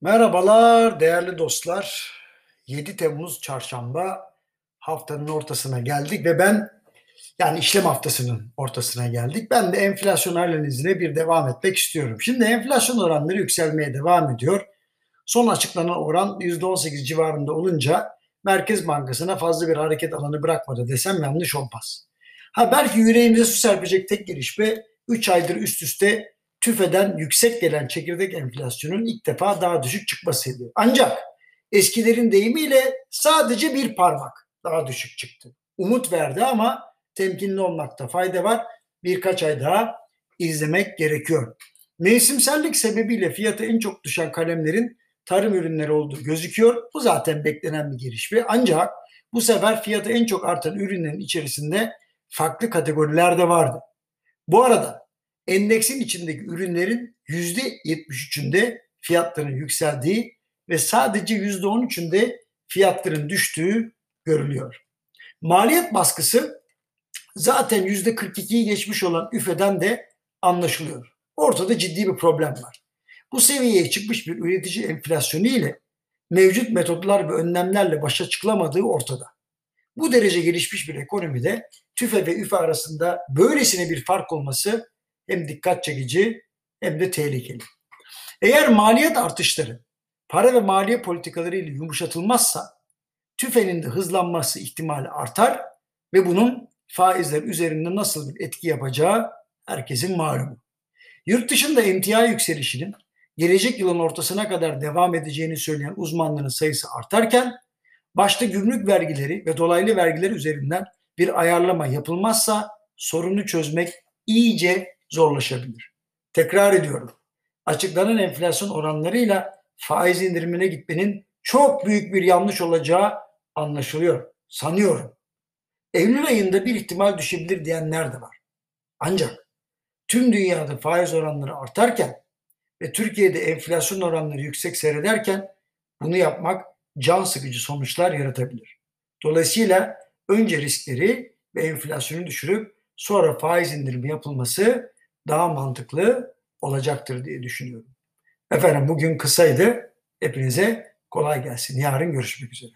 Merhabalar değerli dostlar. 7 Temmuz Çarşamba haftanın ortasına geldik ve ben yani işlem haftasının ortasına geldik. Ben de enflasyon analizine bir devam etmek istiyorum. Şimdi enflasyon oranları yükselmeye devam ediyor. Son açıklanan oran %18 civarında olunca Merkez Bankası'na fazla bir hareket alanı bırakmadı desem yanlış olmaz. Ha belki yüreğimize su serpecek tek gelişme 3 aydır üst üste TÜFE'den yüksek gelen çekirdek enflasyonun ilk defa daha düşük çıkmasıydı. Ancak eskilerin deyimiyle sadece bir parmak daha düşük çıktı. Umut verdi ama temkinli olmakta fayda var. Birkaç ay daha izlemek gerekiyor. Mevsimsellik sebebiyle fiyatı en çok düşen kalemlerin tarım ürünleri olduğu gözüküyor. Bu zaten beklenen bir gelişme. Ancak bu sefer fiyatı en çok artan ürünlerin içerisinde farklı kategoriler de vardı. Bu arada endeksin içindeki ürünlerin %73'ünde fiyatların yükseldiği ve sadece %13'ünde fiyatların düştüğü görülüyor. Maliyet baskısı zaten %42'yi geçmiş olan üfeden de anlaşılıyor. Ortada ciddi bir problem var. Bu seviyeye çıkmış bir üretici enflasyonu ile mevcut metodlar ve önlemlerle başa çıkılamadığı ortada. Bu derece gelişmiş bir ekonomide TÜFE ve üfe arasında böylesine bir fark olması hem dikkat çekici hem de tehlikeli. Eğer maliyet artışları para ve maliye politikaları ile yumuşatılmazsa tüfenin de hızlanması ihtimali artar ve bunun faizler üzerinde nasıl bir etki yapacağı herkesin malumu. Yurt dışında emtia yükselişinin gelecek yılın ortasına kadar devam edeceğini söyleyen uzmanların sayısı artarken başta gümrük vergileri ve dolaylı vergiler üzerinden bir ayarlama yapılmazsa sorunu çözmek iyice zorlaşabilir. Tekrar ediyorum. Açıklanan enflasyon oranlarıyla faiz indirimine gitmenin çok büyük bir yanlış olacağı anlaşılıyor. Sanıyorum. Eylül ayında bir ihtimal düşebilir diyenler de var. Ancak tüm dünyada faiz oranları artarken ve Türkiye'de enflasyon oranları yüksek seyrederken bunu yapmak can sıkıcı sonuçlar yaratabilir. Dolayısıyla önce riskleri ve enflasyonu düşürüp sonra faiz indirimi yapılması daha mantıklı olacaktır diye düşünüyorum. Efendim bugün kısaydı. Hepinize kolay gelsin. Yarın görüşmek üzere.